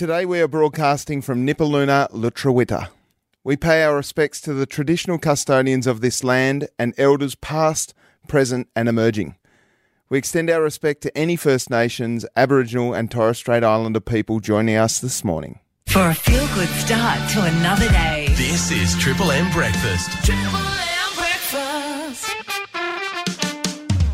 Today we are broadcasting from Nipaluna, Lutruwita. We pay our respects to the traditional custodians of this land and elders past, present, and emerging. We extend our respect to any First Nations, Aboriginal, and Torres Strait Islander people joining us this morning. For a feel good start to another day. This is Triple M Breakfast.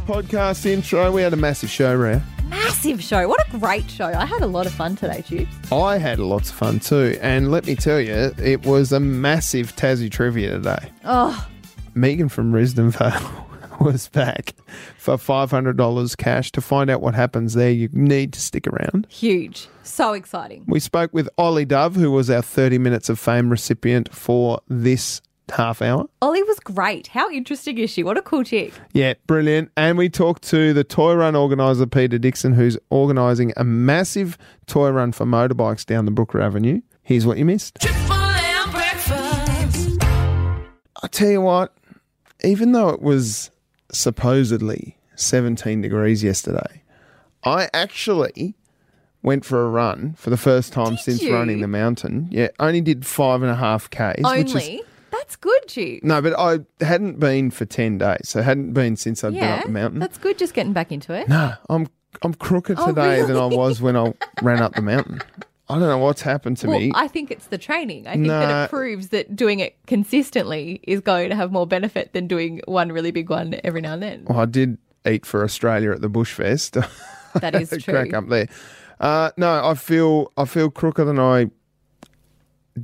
Podcast intro. We had a massive show, Rhea. Massive show. What a great show. I had a lot of fun today, Tubes. I had lots of fun too, and let me tell you, it was a massive Tassie trivia today. Oh, Megan from Risdon Vale was back for $500 cash. To find out what happens there, you need to stick around. huge. So exciting. We spoke with Olly Dove, who was our 30 Minutes of Fame recipient for this half hour. Olly was great. How interesting is she? What a cool chick. Yeah, brilliant. And we talked to the toy run organiser, Peter Dixon, who's organising a massive toy run for motorbikes down the Brooker Avenue. Here's what you missed. I tell you what, even though it was supposedly 17 degrees yesterday, I actually went for a run for the first time Did since you? running the mountain. Yeah, only did five and a half Ks. Which is, Only? That's good, Tubes. no, but I hadn't been for 10 days. So hadn't been since I'd been Yeah, up the mountain. that's good just getting back into it. No, I'm I'm crooked Oh, today than I was when I ran up the mountain. I don't know what's happened to Well, me. I think it's the training. I think that Nah. it proves that doing it consistently is going to have more benefit than doing one really big one every now and then. Well, I did eat for Australia at the Bushfest. That is true. Crack up there. Uh, no, I feel I feel crooked than I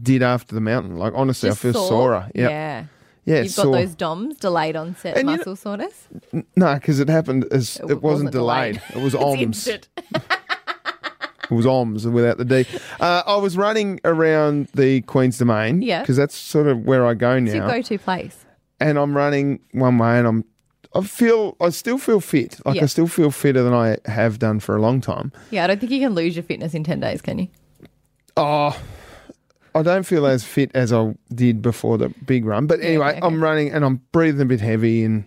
did after the mountain. Like honestly, Just I feel sore. sorer. Yep. Yeah. Yeah, You've sore. got those DOMs, delayed onset And you know- muscle soreness. No, because it happened as it, w- wasn't, delayed. It was OMS. It was OMS without the D. Uh, I was running around the Queen's Domain. Yeah. Because that's sort of where I go now. It's your go-to place. and I'm running one way, and I'm I feel I still feel fit. Like Yeah. I still feel fitter than I have done for a long time. Yeah, I don't think you can lose your fitness in 10 days, can you? Oh, I don't feel as fit as I did before the big run. But anyway, okay, okay. I'm running and I'm breathing a bit heavy and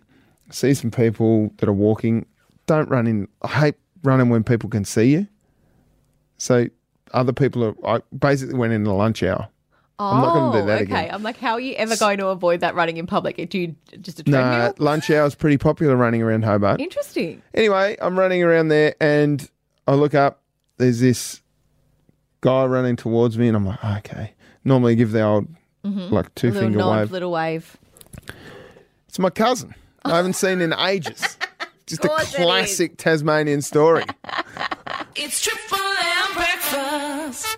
see some people that are walking. Don't run in. I hate running when people can see you. So other people are. I basically went in the lunch hour. I'm not gonna do that Oh, okay. again. I'm like, how are you ever going to avoid that running in public? Do you just a No, treadmill? lunch hour is pretty popular running around Hobart. Interesting. Anyway, I'm running around there and I look up. There's this guy running towards me, and I'm like, oh, okay. Normally, give the old like two Mm-hmm. little finger nod, wave. little wave. It's my cousin. I haven't seen in ages. Just a classic Tasmanian story. It's Triple M breakfast.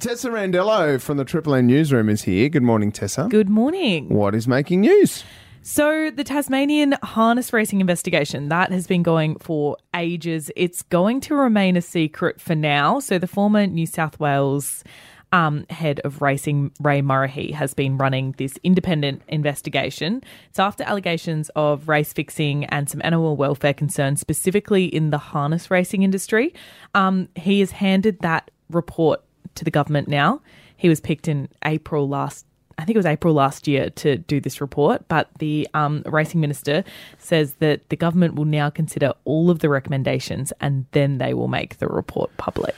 Tessa Randello from the Triple N newsroom is here. Good morning, Tessa. Good morning. What is making news? So, the Tasmanian harness racing investigation that has been going for ages. It's going to remain a secret for now. So, the former New South Wales um, head of racing, Ray Murray, has been running this independent investigation. It's after allegations of race fixing and some animal welfare concerns, specifically in the harness racing industry. Um, he has handed that report to the government now. He was picked in April last I think it was April last year to do this report, but the um, racing minister says that the government will now consider all of the recommendations and then they will make the report public.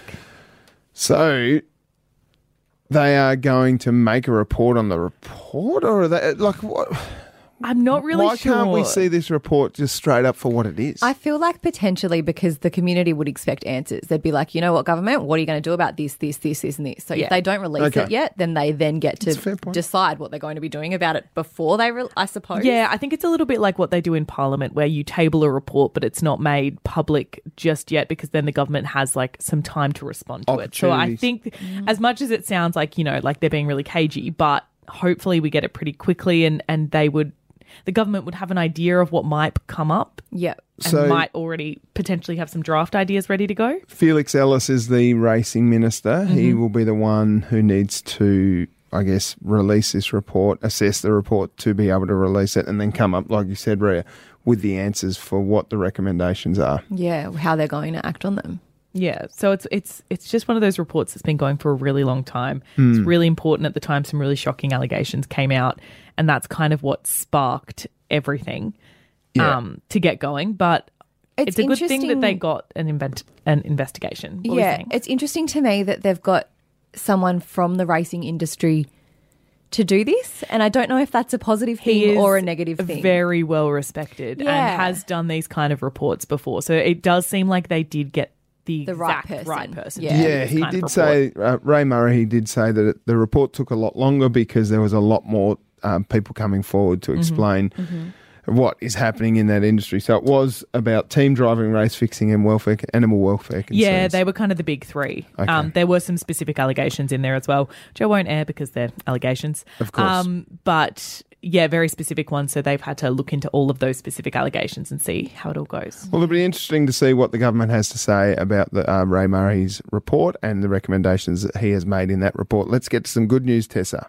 So, they are going to make a report on the report, or are they like what? I'm not really Why sure. can't we see this report just straight up for what it is? I feel like potentially because the community would expect answers. They'd be like, you know what, government, what are you going to do about this, this, this, this, and this? So Yeah. if they don't release Okay. it yet, then they then get That's a fair to decide what they're going to be doing about it before they, re- I suppose. Yeah, I think it's a little bit like what they do in Parliament, where you table a report, but it's not made public just yet because then the government has like some time to respond to it. So I Opportunities. think, mm. as much as it sounds like you know, like they're being really cagey, but hopefully we get it pretty quickly, and and they would, the government would have an idea of what might come up, Yeah. and So- might already potentially have some draft ideas ready to go. Felix Ellis is the racing minister. Mm-hmm. He will be the one who needs to, I guess, release this report, assess the report to be able to release it, and then come up, like you said, Rhea, with the answers for what the recommendations are. Yeah. How they're going to act on them. Yeah, so it's it's it's just one of those reports that's been going for a really long time. It's really important at the time. Some really shocking allegations came out, and that's kind of what sparked everything Yeah. um, to get going. But It's, a good thing that they got an invent an investigation. What yeah, it's interesting to me that they've got someone from the racing industry to do this, and I don't know if that's a positive he thing or a negative thing. Very well respected Yeah. and has done these kind of reports before. So it does seem like they did get the, The right person. right person. Yeah. Yeah, he did say, uh, Ray Murray, he did say that it, the report took a lot longer because there was a lot more um, people coming forward Mm-hmm. to explain what is happening in that industry. So it was about team driving, race fixing, and welfare, animal welfare concerns. Yeah, they were kind of the big three. Okay. Um, there were some specific allegations in there as well, which I won't air because they're allegations. Of course. Um, but yeah, very specific ones. So they've had to look into all of those specific allegations and see how it all goes. Well, it'll be interesting to see what the government has to say about the uh, Ray Murray's report and the recommendations that he has made in that report. Let's get to some good news, Tessa.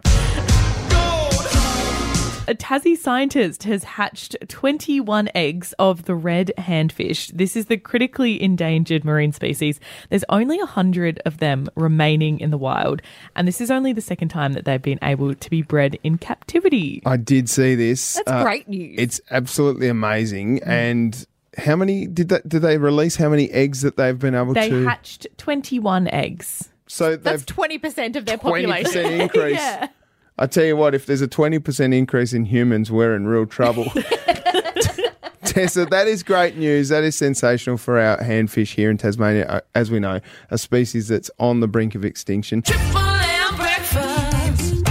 A Tassie scientist has hatched 21 eggs of the red handfish. This is the critically endangered marine species. There's only 100 of them remaining in the wild, and this is only the second time that they've been able to be bred in captivity. I did see this. That's Uh, great news. It's absolutely amazing. And how many did that? Did they release how many eggs that they've been able They to? They hatched 21 eggs. so that's they've twenty percent of their twenty population. percent increase. Yeah. I tell you what, if there's a twenty percent increase in humans, we're in real trouble. Tessa, that is great news. That is sensational for our handfish here in Tasmania. Uh, As we know, a species that's on the brink of extinction. Triple M breakfast.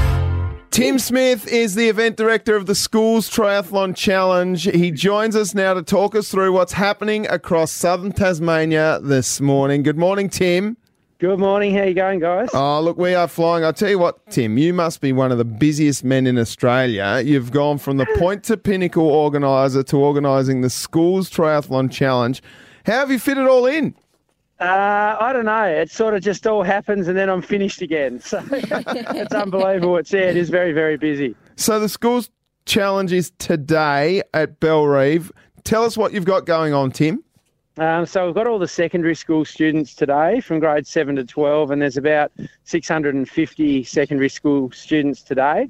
Tim Smith is the event director of the Schools Triathlon Challenge. He joins us now to talk us through what's happening across southern Tasmania this morning. Good morning, Tim. Good morning. How you going, guys? Oh, look, we are flying. I'll tell you what, Tim, you must be one of the busiest men in Australia. You've gone from the point to pinnacle organiser to organising the Schools Triathlon Challenge. How have you fit it all in? Uh, I don't know. It sort of just all happens, and then I'm finished again. So it's unbelievable. It's yeah, it is very, very busy. So the Schools Challenge is today at Bellerive. Tell us what you've got going on, Tim. Um, so we've got all the secondary school students today from grade seven to twelve, and there's about 650 secondary school students today.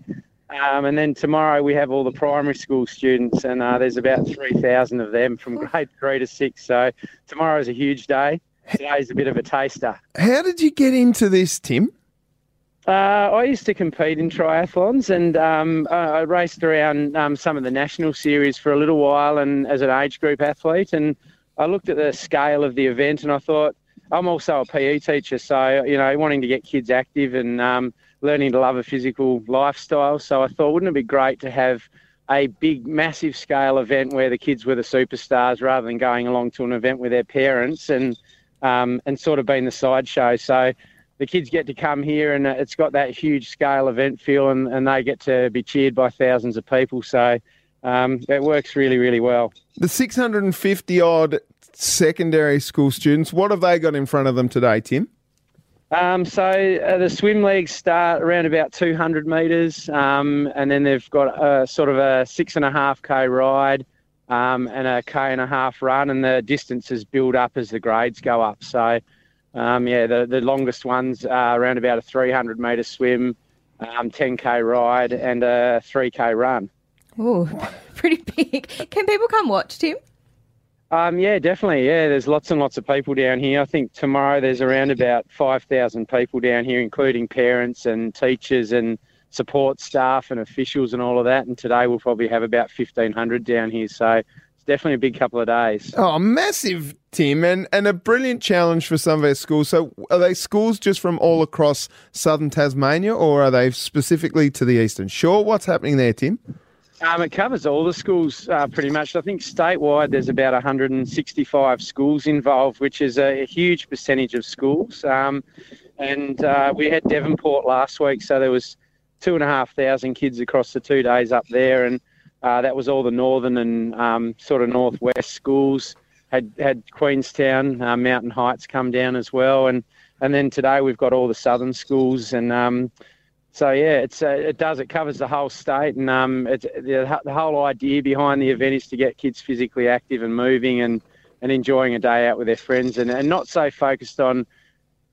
Um, and then tomorrow we have all the primary school students, and uh, there's about 3,000 of them from grade three to six. So tomorrow is a huge day. Today's a bit of a taster. How did you get into this, Tim? Uh, I used to compete in triathlons, and um, I raced around um, some of the national series for a little while, and as an age group athlete. And I looked at the scale of the event, and I thought I'm also a PE teacher, so you know, wanting to get kids active and um, learning to love a physical lifestyle. So I thought, wouldn't it be great to have a big, massive scale event where the kids were the superstars, rather than going along to an event with their parents and um, and sort of being the sideshow. So the kids get to come here and it's got that huge scale event feel and, and they get to be cheered by thousands of people. So um, it works really, really well. The 650 odd secondary school students, what have they got in front of them today, Tim? Um, so uh, the swim legs start around about 200 metres um, and then they've got a sort of a six and a half K ride um, and a K and a half run and the distances build up as the grades go up. So um, yeah, the, the longest ones are around about a 300 metre swim, um, 10K ride and a 3K run. Ooh, pretty big. Can people come watch, Tim? Um, yeah, definitely. Yeah, there's lots and lots of people down here. I think tomorrow there's around about 5,000 people down here, including parents and teachers and support staff and officials and all of that. And today we'll probably have about 1,500 down here. So it's definitely a big couple of days. Oh, massive, Tim, and, and a brilliant challenge for some of our schools. So, are they schools just from all across southern Tasmania, or are they specifically to the Eastern Shore? What's happening there, Tim? Um, it covers all the schools uh, pretty much. I think statewide there's about 165 schools involved, which is a huge percentage of schools. Um, and uh, we had Devonport last week, so there was two and a half thousand kids across the two days up there, and uh, that was all the northern and um, sort of northwest schools. Had had Queenstown, uh, Mountain Heights come down as well, and and then today we've got all the southern schools and. So yeah, it's uh, it does it covers the whole state, and um, it's the, the whole idea behind the event is to get kids physically active and moving and, and enjoying a day out with their friends, and, and not so focused on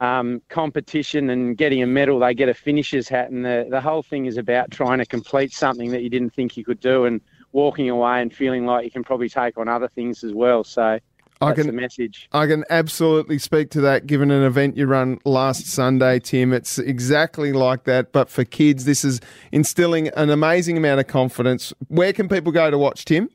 um, competition and getting a medal. They get a finisher's hat, and the the whole thing is about trying to complete something that you didn't think you could do, and walking away and feeling like you can probably take on other things as well. So I can- the message. I can absolutely speak to that given an event you run last Sunday, Tim. It's exactly like that, but for kids, this is instilling an amazing amount of confidence. Where can people go to watch, Tim?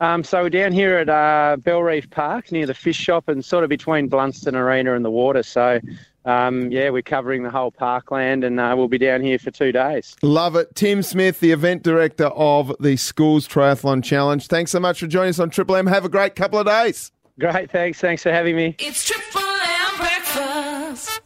Um, so we're down here at uh, Bellerive Park near the fish shop and sort of between Blundstone Arena and the water. So, um, yeah, we're covering the whole parkland and uh, we'll be down here for two days. Love it. Tim Smith, the event director of the Schools Triathlon Challenge. Thanks so much for joining us on Triple M. Have a great couple of days. Great, thanks. Thanks for having me. It's Triple M breakfast.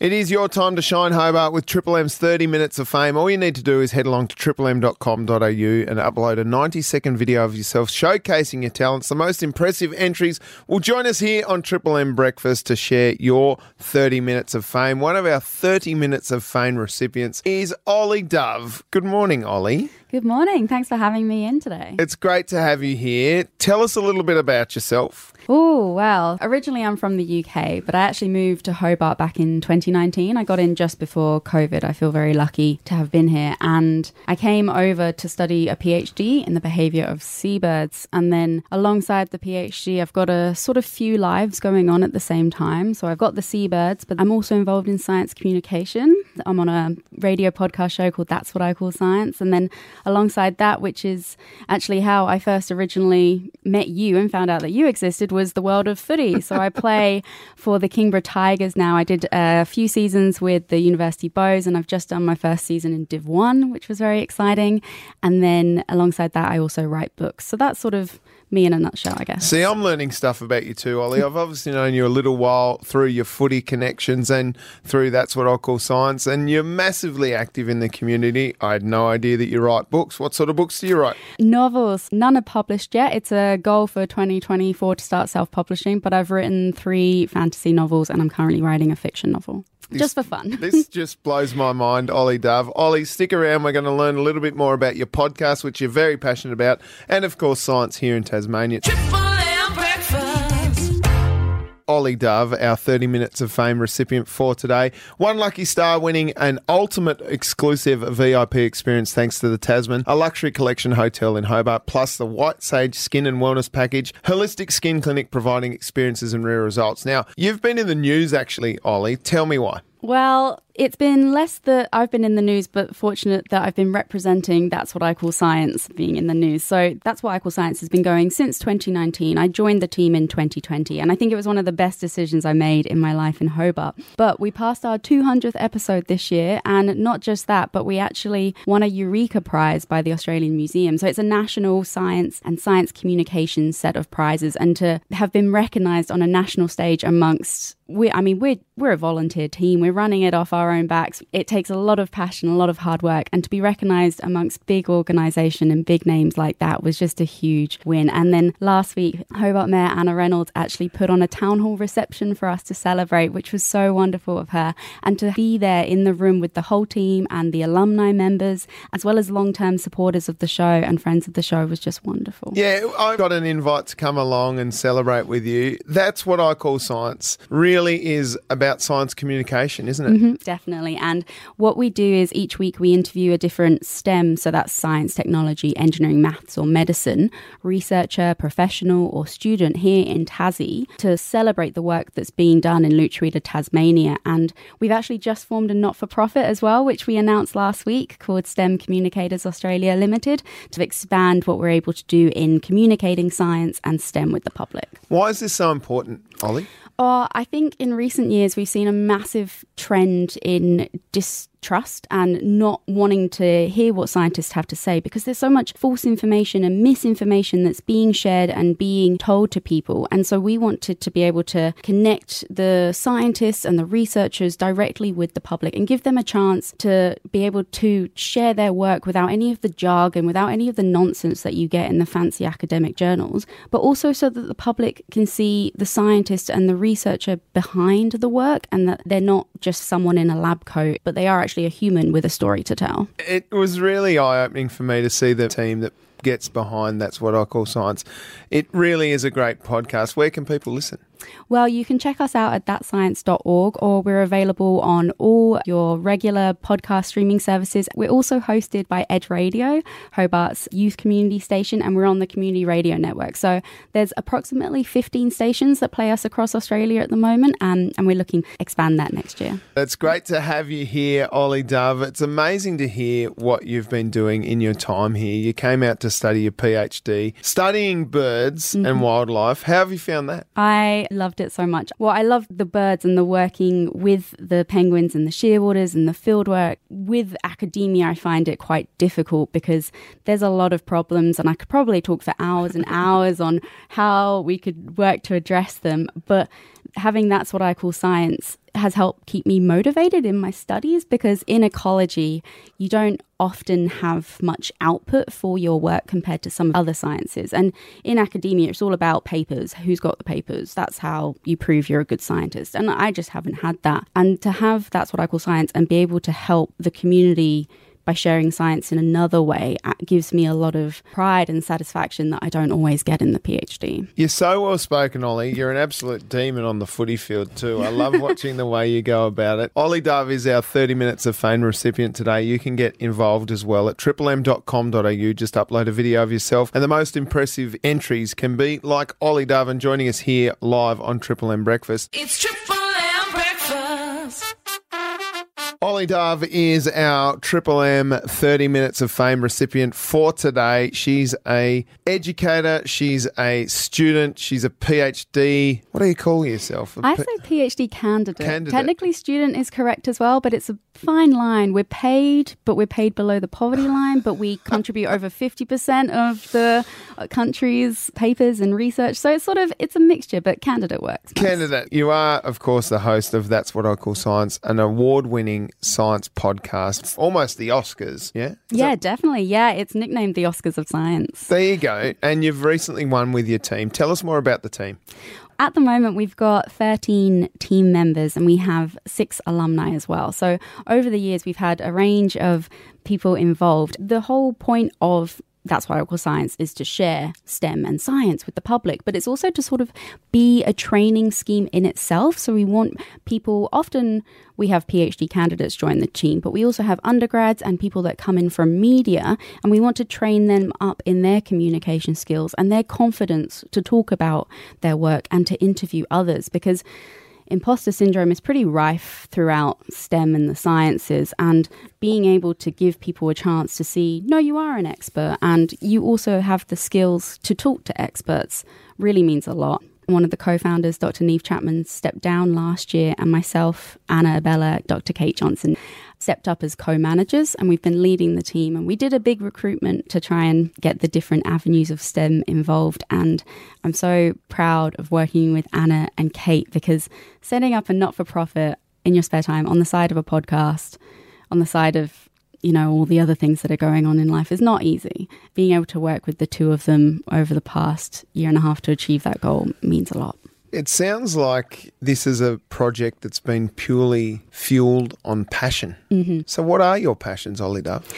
It is your time to shine, Hobart, with Triple M's 30 minutes of fame. All you need to do is head along to triplem.com.au and upload a 90 second video of yourself showcasing your talents. The most impressive entries will join us here on Triple M Breakfast to share your 30 minutes of fame. One of our 30 minutes of fame recipients is Olly Dove. Good morning, Olly. Good morning. Thanks for having me in today. It's great to have you here. Tell us a little bit about yourself. Oh, well, originally I'm from the UK, but I actually moved to Hobart back in 2019. I got in just before COVID. I feel very lucky to have been here. And I came over to study a PhD in the behavior of seabirds. And then alongside the PhD, I've got a sort of few lives going on at the same time. So I've got the seabirds, but I'm also involved in science communication. I'm on a radio podcast show called That's What I Call Science. And then alongside that, which is actually how I first originally met you and found out that you existed, was the world of footy. So I play for the Kingborough Tigers now. I did a few seasons with the University Bows, and I've just done my first season in Div 1, which was very exciting. And then alongside that, I also write books. So that's sort of me in a nutshell, I guess. See, I'm learning stuff about you too, Olly. I've obviously known you a little while through your footy connections and through that's what I'll call science. And you're massively active in the community. I had no idea that you write books. What sort of books do you write? Novels, none are published yet. It's a goal for 2024 to start self publishing, but I've written three fantasy novels and I'm currently writing a fiction novel. Just for fun. This just blows my mind, Olly Dove. Olly, stick around. We're going to learn a little bit more about your podcast, which you're very passionate about, and of course, science here in Tasmania. Triple M breakfast. Olly Dove, our 30 Minutes of Fame recipient for today. One lucky star winning an ultimate exclusive VIP experience thanks to the Tasman, a luxury collection hotel in Hobart, plus the White Sage Skin and Wellness Package, holistic skin clinic providing experiences and rare results. Now, you've been in the news actually, Olly. Tell me why. Well, it's been less that I've been in the news, but fortunate that I've been representing That's What I Call Science being in the news. So That's What I Call Science has been going since 2019. I joined the team in 2020, and I think it was one of the best decisions I made in my life in Hobart. But we passed our 200th episode this year, and not just that, but we actually won a Eureka Prize by the Australian Museum. So it's a national science and science communication set of prizes, and to have been recognised on a national stage amongst we I mean we're we're a volunteer team. We're running it off our own backs. It takes a lot of passion, a lot of hard work, and to be recognized amongst big organization and big names like that was just a huge win. And then last week, Hobart Mayor Anna Reynolds actually put on a town hall reception for us to celebrate, which was so wonderful of her. And to be there in the room with the whole team and the alumni members, as well as long-term supporters of the show and friends of the show was just wonderful. Yeah, I got an invite to come along and celebrate with you. That's what I call science. Really is about science communication, isn't it? Mhm, definitely. And what we do is each week we interview a different STEM, so that's science, technology, engineering, maths, or medicine, researcher, professional, or student here in Tassie to celebrate the work that's being done in Lutruwita, Tasmania. And we've actually just formed a not for profit as well, which we announced last week called STEM Communicators Australia Limited to expand what we're able to do in communicating science and STEM with the public. Why is this so important, Olly? Oh, I think in recent years we've seen a massive trend in distrust and not wanting to hear what scientists have to say because there's so much false information and misinformation that's being shared and being told to people. And so we wanted to be able to connect the scientists and the researchers directly with the public and give them a chance to be able to share their work without any of the jargon, without any of the nonsense that you get in the fancy academic journals, but also so that the public can see the scientist and the researcher behind the work and that they're not just someone in a lab coat, but they are actually a human with a story to tell. It was really eye opening for me to see the team that gets behind That's What I Call Science. It really is a great podcast. Where can people listen? Well, you can check us out at thatscience.org or we're available on all your regular podcast streaming services. We're also hosted by Edge Radio, Hobart's youth community station, and we're on the Community Radio Network. So there's approximately 15 stations that play us across Australia at the moment, and, and we're looking to expand that next year. It's great to have you here, Olly Dove. It's amazing to hear what you've been doing in your time here. You came out to study your PhD, studying birds and mm-hmm. wildlife. How have you found that? I loved it so much. Well, I love the birds and the working with the penguins and the shearwaters and the field work. With academia, I find it quite difficult because there's a lot of problems, and I could probably talk for hours and hours on how we could work to address them. But having that's what I call science has helped keep me motivated in my studies because in ecology, you don't often have much output for your work compared to some other sciences. And in academia, it's all about papers. Who's got the papers? That's how you prove you're a good scientist. And I just haven't had that. And to have that's what I call science and be able to help the community by sharing science in another way uh, gives me a lot of pride and satisfaction that I don't always get in the PhD. You're so well spoken, Olly. You're an absolute demon on the footy field, too. I love watching the way you go about it. Olly Dove is our 30 Minutes of Fame recipient today. You can get involved as well at triplem.com.au. Just upload a video of yourself. And the most impressive entries can be like Olly Dove and joining us here live on Triple M Breakfast. It's Triple Olly Dove is our Triple M 30 Minutes of Fame recipient for today. She's a educator, she's a student, she's a PhD. What do you call yourself? A I say PhD candidate. Candidate. Technically, student is correct as well, but it's a fine line. We're paid, but we're paid below the poverty line, but we contribute over 50% of the country's papers and research. So it's sort of, it's a mixture, but candidate works. best. Candidate, you are, of course, the host of That's What I Call Science, an award winning science podcast, almost the Oscars. Yeah? Is Yeah, that- definitely. Yeah, it's nicknamed the Oscars of Science. there you go. And you've recently won with your team. Tell us more about the team. At the moment, we've got 13 team members and we have six alumni as well. So, over the years, we've had a range of people involved. The whole point of that's why call science is to share STEM and science with the public, but it's also to sort of be a training scheme in itself. So we want people, often we have PhD candidates join the team, but we also have undergrads and people that come in from media, and we want to train them up in their communication skills and their confidence to talk about their work and to interview others because imposter syndrome is pretty rife throughout STEM and the sciences, and being able to give people a chance to see, no, you are an expert, and you also have the skills to talk to experts really means a lot. One of the co founders, Dr. Neve Chapman, stepped down last year, and myself, Anna Abella, Dr. Kate Johnson stepped up as co managers, and we've been leading the team. And we did a big recruitment to try and get the different avenues of STEM involved. And I'm so proud of working with Anna and Kate because setting up a not for profit in your spare time on the side of a podcast, on the side of you know, all the other things that are going on in life is not easy. Being able to work with the two of them over the past year and a half to achieve that goal means a lot. It sounds like this is a project that's been purely fueled on passion. Mm-hmm. So, what are your passions, Dove?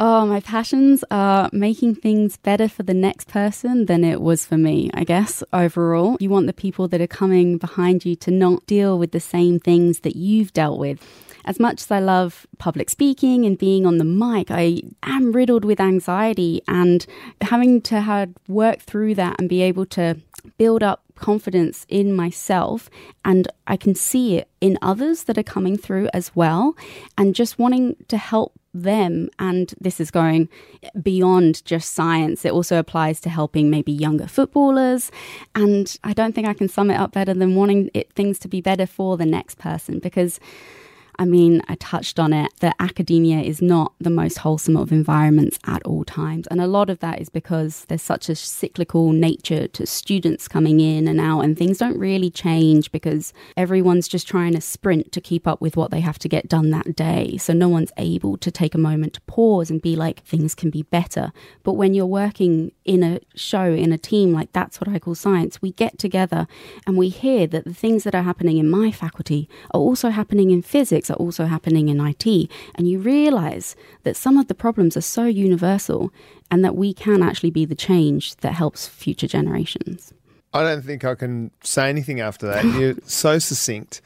Oh, my passions are making things better for the next person than it was for me, I guess, overall. You want the people that are coming behind you to not deal with the same things that you've dealt with. As much as I love public speaking and being on the mic, I am riddled with anxiety and having to have work through that and be able to build up confidence in myself and I can see it in others that are coming through as well and just wanting to help them. And this is going beyond just science. It also applies to helping maybe younger footballers and I don't think I can sum it up better than wanting it, things to be better for the next person because I mean, I touched on it that academia is not the most wholesome of environments at all times. And a lot of that is because there's such a cyclical nature to students coming in and out, and things don't really change because everyone's just trying to sprint to keep up with what they have to get done that day. So no one's able to take a moment to pause and be like, things can be better. But when you're working in a show, in a team, like that's what I call science, we get together and we hear that the things that are happening in my faculty are also happening in physics are also happening in IT, and you realize that some of the problems are so universal and that we can actually be the change that helps future generations. I don't think I can say anything after that. You're so succinct.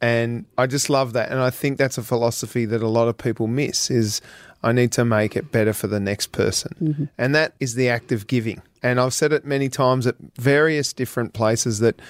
And I just love that. And I think that's a philosophy that a lot of people miss is I need to make it better for the next person. Mm-hmm. And that is the act of giving. And I've said it many times at various different places that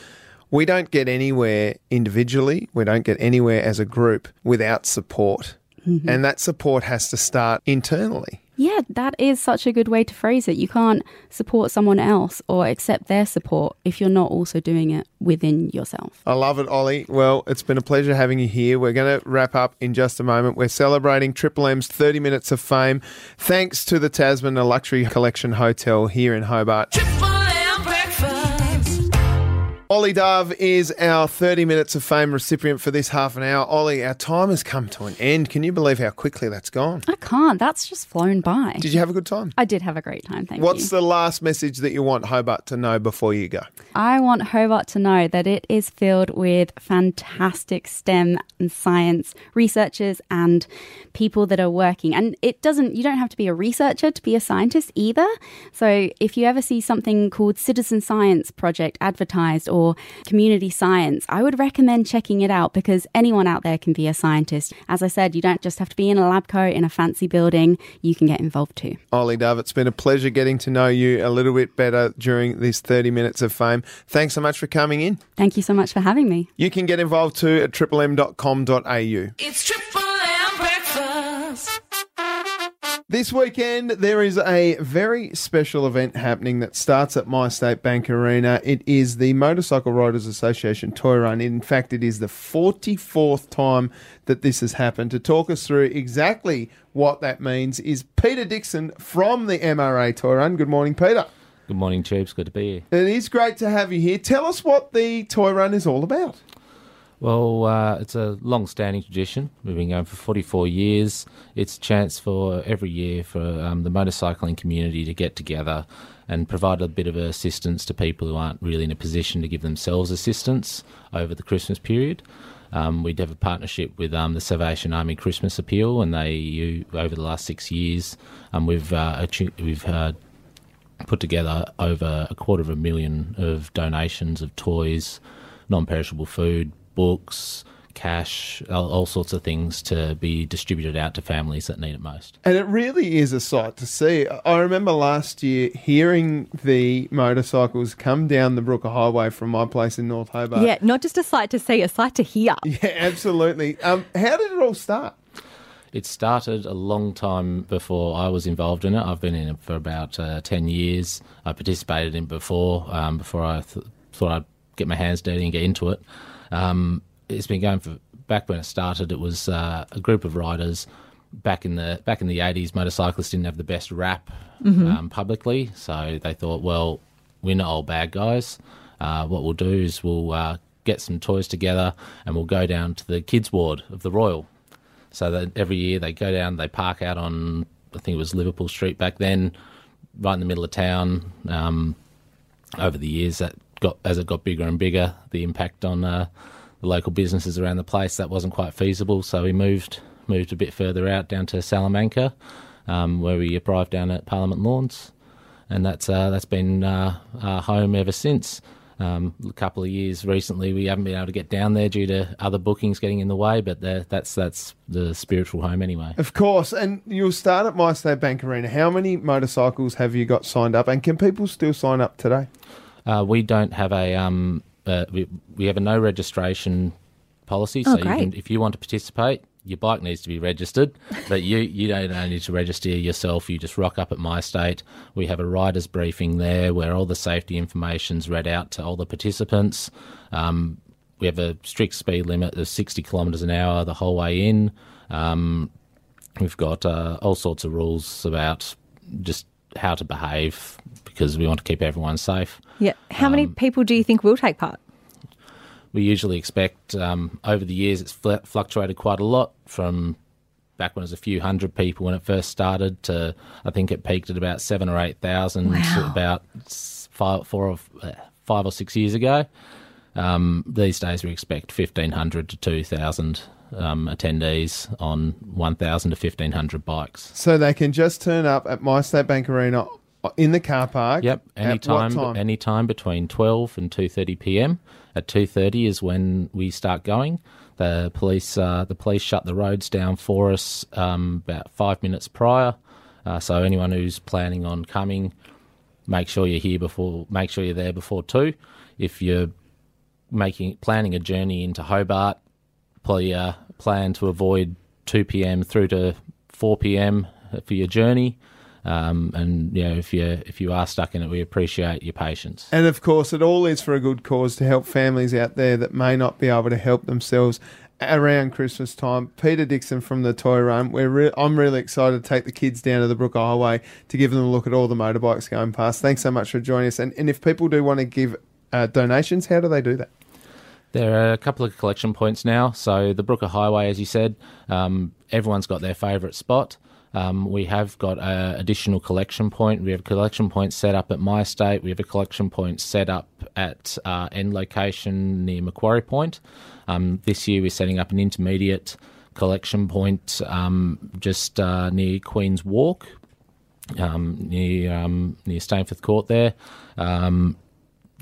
we don't get anywhere individually, we don't get anywhere as a group without support. Mm-hmm. And that support has to start internally. Yeah, that is such a good way to phrase it. You can't support someone else or accept their support if you're not also doing it within yourself. I love it, Olly. Well, it's been a pleasure having you here. We're going to wrap up in just a moment. We're celebrating Triple M's 30 Minutes of Fame thanks to the Tasman, a luxury collection hotel here in Hobart. Triple M breakfast. Olly Dove is our 30 Minutes of Fame recipient for this half an hour. Olly, our time has come to an end. Can you believe how quickly that's gone? I can't. That's just flown by. Did you have a good time? I did have a great time. Thank What's you. What's the last message that you want Hobart to know before you go? I want Hobart to know that it is filled with fantastic STEM and science researchers and people that are working. And it doesn't, you don't have to be a researcher to be a scientist either. So if you ever see something called Citizen Science Project advertised or community science, I would recommend checking it out because anyone out there can be a scientist. As I said, you don't just have to be in a lab coat in a fancy building, you can get involved too. Olly Dove, it's been a pleasure getting to know you a little bit better during these 30 Minutes of Fame. Thanks so much for coming in. Thank you so much for having me. You can get involved too at triplem.com.au. It's Triple This weekend, there is a very special event happening that starts at My State Bank Arena. It is the Motorcycle Riders Association Toy Run. In fact, it is the 44th time that this has happened. To talk us through exactly what that means is Peter Dixon from the MRA Toy Run. Good morning, Peter. Good morning, Tubes. Good to be here. It is great to have you here. Tell us what the Toy Run is all about. Well, uh, it's a long-standing tradition. We've been going for 44 years. It's a chance for every year for um, the motorcycling community to get together and provide a bit of assistance to people who aren't really in a position to give themselves assistance over the Christmas period. Um, we have a partnership with um, the Salvation Army Christmas Appeal, and they you, over the last six years, um, we've uh, we've uh, put together over a quarter of a million of donations of toys, non-perishable food, books, cash, all, all sorts of things to be distributed out to families that need it most. And it really is a sight to see. I remember last year hearing the motorcycles come down the Brooker Highway from my place in North Hobart. Yeah, not just a sight to see, a sight to hear. Yeah, absolutely. Um, how did it all start? It started a long time before I was involved in it. I've been in it for about uh, 10 years. I participated in it before, um, before I th- thought I'd get my hands dirty and get into it. Um, it's been going for back when it started. It was uh, a group of riders back in the back in the 80s. Motorcyclists didn't have the best rap um, publicly, so they thought, well, we're not all bad guys. Uh, what we'll do is we'll uh, get some toys together and we'll go down to the kids ward of the Royal. So that every year they go down, they park out on, I think it was Liverpool Street back then, right in the middle of town. Um, over the years, that got as it got bigger and bigger, the impact on uh, the local businesses around the place that wasn't quite feasible. So we moved moved a bit further out down to Salamanca, um, where we arrived down at Parliament Lawns, and that's uh, that's been uh, our home ever since. Um, a couple of years recently, we haven't been able to get down there due to other bookings getting in the way, but that's that's the spiritual home anyway. Of course, and you'll start at My State Bank Arena. How many motorcycles have you got signed up, and can people still sign up today? Uh, we don't have a um, uh, we, we have a no registration policy. Oh, so you great. can, if you want to participate, your bike needs to be registered, but you you don't need to register yourself. You just rock up at my state. We have a riders briefing there where all the safety information's read out to all the participants. Um, we have a strict speed limit of 60 kilometres an hour the whole way in. Um, we've got uh, all sorts of rules about just how to behave because we want to keep everyone safe. Yeah. How many people do you think will take part? We usually expect um, over the years it's fl- fluctuated quite a lot from back when it was a few hundred people when it first started to I think it peaked at about seven or eight thousand Wow. about five, four or uh, five or six years ago. Um, these days we expect fifteen hundred to two thousand um, attendees on 1,000 to 1,500 bikes. So they can just turn up at My State Bank Arena in the car park. Yep, At anytime, what time? between 12 and 2:30 p.m. At 2:30 is when we start going. The police, uh, the police shut the roads down for us um, about five minutes prior. Uh, so anyone who's planning on coming, make sure you're here before. Make sure you're there before two. If you're making planning a journey into Hobart, uh, plan to avoid 2 p.m. through to 4 p.m. for your journey. Um, and you know, if you if you are stuck in it, we appreciate your patience. And of course, it all is for a good cause to help families out there that may not be able to help themselves around Christmas time. Peter Dixon from the Toy Run. We're re- I'm really excited to take the kids down to the Brook Highway to give them a look at all the motorbikes going past. Thanks so much for joining us. And, and if people do want to give uh, donations, how do they do that? There are a couple of collection points now. So the Brooker Highway, as you said, um, everyone's got their favourite spot. Um, we have got an additional collection point. We have a collection point set up at My State. We have a collection point set up at uh, end location near Macquarie Point. Um, this year we're setting up an intermediate collection point um, just uh, near Queen's Walk, um, near um, near Stainforth Court there. Um,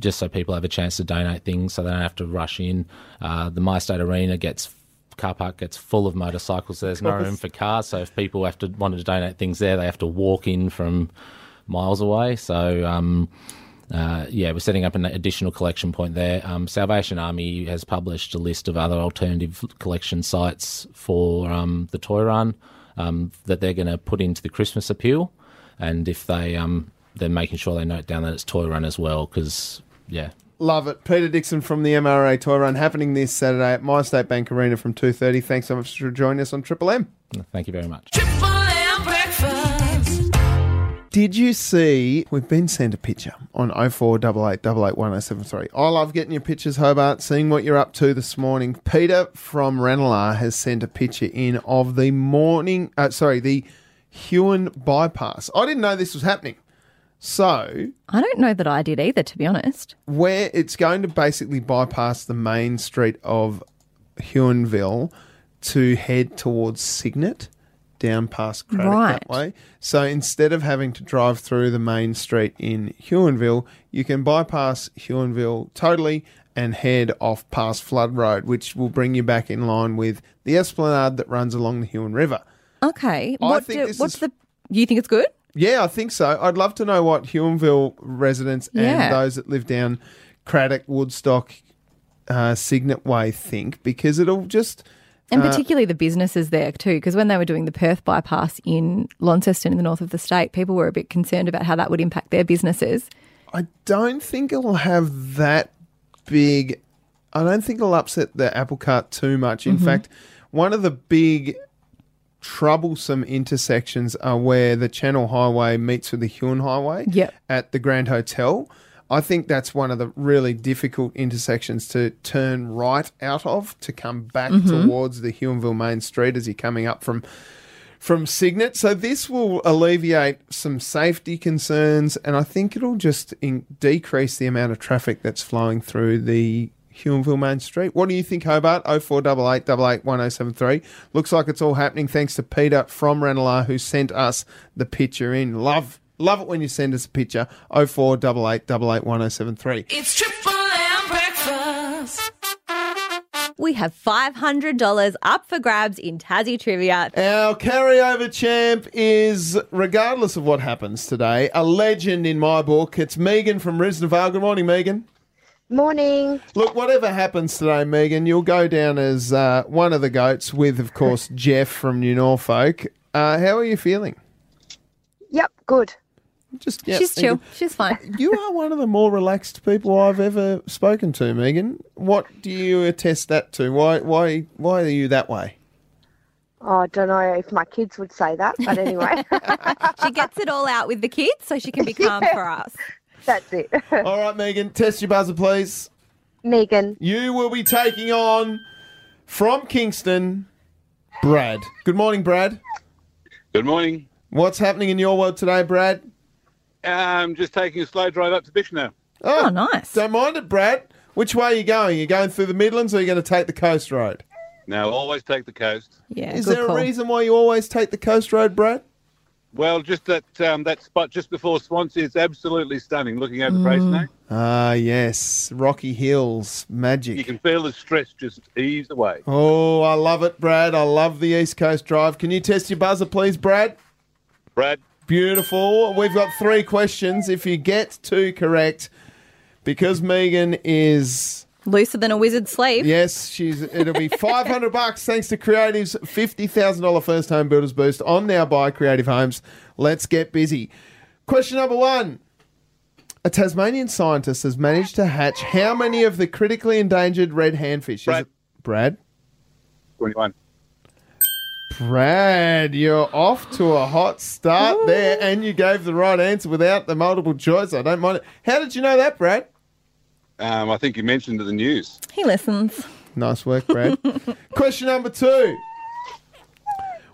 just so people have a chance to donate things, so they don't have to rush in. Uh, the My State Arena gets car park gets full of motorcycles. There's no room for cars, so if people have to wanted to donate things there, they have to walk in from miles away. So. Um, uh, yeah, we're setting up an additional collection point there. Um, Salvation Army has published a list of other alternative collection sites for um, the toy run um, that they're going to put into the Christmas appeal, and if they um, they're making sure they note down that it's toy run as well, because yeah, Love it. Peter Dixon from the MRA Toy Run happening this Saturday at My State Bank Arena from 2.30. Thanks so much for joining us on Triple M. thank you very much. Triple M breakfast. Did you see? We've been sent a picture on 0488881073. I love getting your pictures, Hobart, seeing what you're up to this morning. Peter from Ranelagh has sent a picture in of the morning, uh, sorry, the Huon bypass. I didn't know this was happening. So, I don't know that I did either, to be honest. where it's going to basically bypass the main street of Huonville to head towards Cygnet, down past Cradoc Right. that way. So instead of having to drive through the main street in Huonville, you can bypass Huonville totally and head off past Flood Road, which will bring you back in line with the esplanade that runs along the Huon River. Okay. I What do, what's is- the. You think it's good? Yeah, I think so. I'd love to know what Huonville residents Yeah. and those that live down Cradoc, Woodstock, uh, Cygnet Way think because it'll just. And uh, particularly the businesses there too, because when they were doing the Perth bypass in Launceston in the north of the state, people were a bit concerned about how that would impact their businesses. I don't think it'll have that big. I don't think it'll upset the apple cart too much. In fact, one of the big troublesome intersections are where the Channel Highway meets with the Huon Highway Yep. at the Grand Hotel. I think that's one of the really difficult intersections to turn right out of to come back mm-hmm. towards the Huonville Main Street as you're coming up from from Cygnet. So this will alleviate some safety concerns, and I think it'll just in- decrease the amount of traffic that's flowing through the Huonville Main Street. What do you think, Hobart? 0488881073. Looks like it's all happening thanks to Peter from Ranelagh who sent us the picture in. Love, love it when you send us a picture. 0488881073. It's Triple M breakfast. We have $500 up for grabs in Tassie Trivia. Our carryover champ is, regardless of what happens today, a legend in my book. It's Megan from Risdon Vale. Good morning, Megan. Morning. Look, whatever happens today, Megan, you'll go down as uh, one of the goats with, of course, Jeff from New Norfolk. Uh, how are you feeling? Yep, good. Just yeah, She's chill. She's fine. You are one of the more relaxed people I've ever spoken to, Megan. What do you attest that to? Why, why, why are you that way? Oh, I don't know if my kids would say that, but anyway, she gets it all out with the kids so she can be calm for us. That's it. All right, Megan, test your buzzer, please. Megan, You will be taking on from Kingston, Brad. Good morning, Brad. Good morning. What's happening in your world today, Brad? Um, just taking a slow drive up to Bish Oh, Oh, nice. Don't mind it, Brad. Which way are you going? Are you going through the Midlands or are you going to take the coast road? No, always take the coast. Yeah, Is good there call. a reason why you always take the coast road, Brad? Well, just that um, that spot just before Swansea is absolutely stunning. Looking over Mm. Freycinet, Ah, yes. Rocky Hills. Magic. you can feel the stress just ease away. Oh, I love it, Brad. I love the East Coast Drive. Can you test your buzzer, please, Brad? Brad, Beautiful. We've got three questions. If you get two correct, because Megan is Looser than a wizard's sleeve. yes, she's it'll be five hundred bucks thanks to Creative's fifty thousand dollar first home builders boost on now by Creative Homes. Let's get busy. Question number one. A Tasmanian scientist has managed to hatch how many of the critically endangered red handfish? Is it- Brad? twenty-one. Brad, you're off to a hot start there, and you gave the right answer without the multiple choice. I don't mind it. How did you know that, Brad? Um, I think you mentioned in the news. He listens. Nice work, Brad. Question number two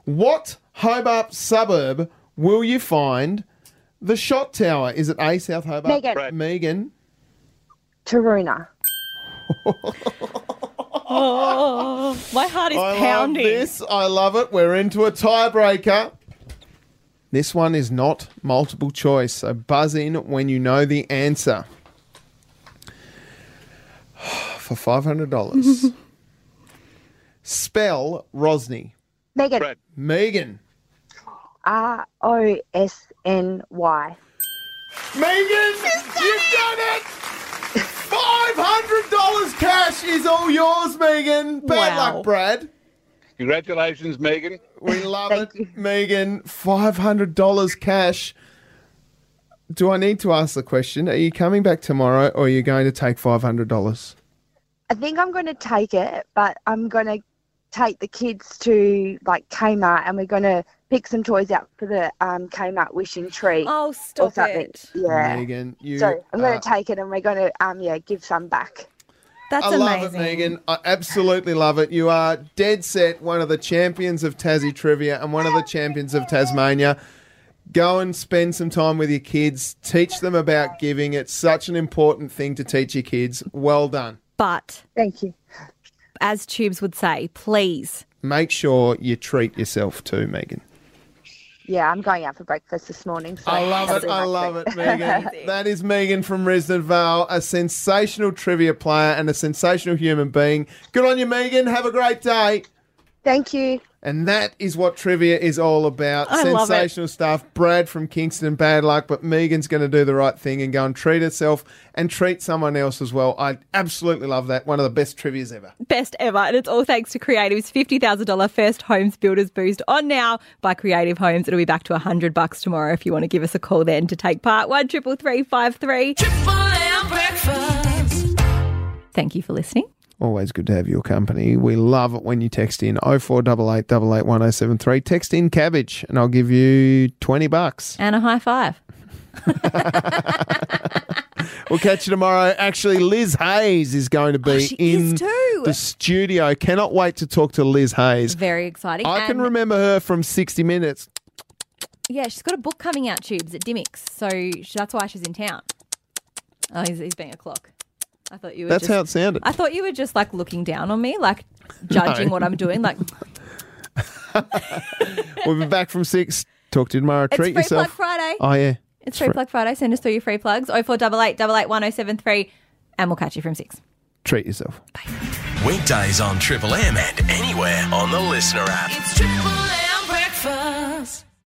What Hobart suburb will you find the shot tower? Is it A, South Hobart? Megan. Brad. Megan. Taroona. Oh, my heart is I pounding. love this. I love it. We're into a tiebreaker. This one is not multiple choice, so buzz in when you know the answer. For five hundred dollars. Spell Rosny. Megan. Brad, Megan. R O S N Y. Megan, you've done it! Five hundred dollars cash is all yours, Megan. Bad Wow. luck, Brad. congratulations, Megan. We love Thank it, you. Megan. Five hundred dollars cash. Do I need to ask the question? Are you coming back tomorrow, or are you going to take five hundred dollars? I think I'm going to take it, but I'm going to take the kids to like Kmart and we're going to pick some toys out for the um, Kmart wishing tree Oh, or stop something. it. Yeah. Megan, you. So I'm going are- to take it and we're going to um yeah give some back. That's I love amazing. it, Megan. I absolutely love it. You are dead set one of the champions of Tassie trivia and one of the champions of Tasmania. Go and spend some time with your kids. Teach them about giving. It's such an important thing to teach your kids. Well done. But Thank you. as Tubes would say, please. Make sure you treat yourself too, Megan. Yeah, I'm going out for breakfast this morning. So I love it. I love it, Megan. that is Megan from Risdon Vale, a sensational trivia player and a sensational human being. Good on you, Megan. Have a great day. Thank you. And that is what trivia is all about. I love it. Sensational stuff. Brad from Kingston, bad luck, but Megan's going to do the right thing and go and treat herself and treat someone else as well. I absolutely love that. One of the best trivias ever. Best ever. And it's all thanks to Creative's $50,000 first homes builders boost on now by Creative Homes. It'll be back to 100 bucks tomorrow if you want to give us a call then to take part. One triple three five three. Triple M breakfast. Thank you for listening. Always good to have your company. We love it when you text in 0488 881073. Text in cabbage and I'll give you 20 bucks. And a high five. We'll catch you tomorrow. Actually, Liz Hayes is going to be Oh, in the studio. Cannot wait to talk to Liz Hayes. Very exciting. I can remember her from 60 Minutes. Yeah, she's got a book coming out, Tubes, at Dymocks. So that's why she's in town. Oh, he's, he's being a clock. I thought you were That's just, how it sounded. I thought you were just like looking down on me, like judging No. what I'm doing. Like, We'll be back from 6. Talk to you tomorrow. it's Treat Free yourself. Plug Friday. Oh, yeah. It's Free Plug Friday. Send us through your free plugs. 0488 881073 and we'll catch you from 6. Treat yourself. Weekdays on Triple M and anywhere on the LiSTNR app. It's Triple M breakfast.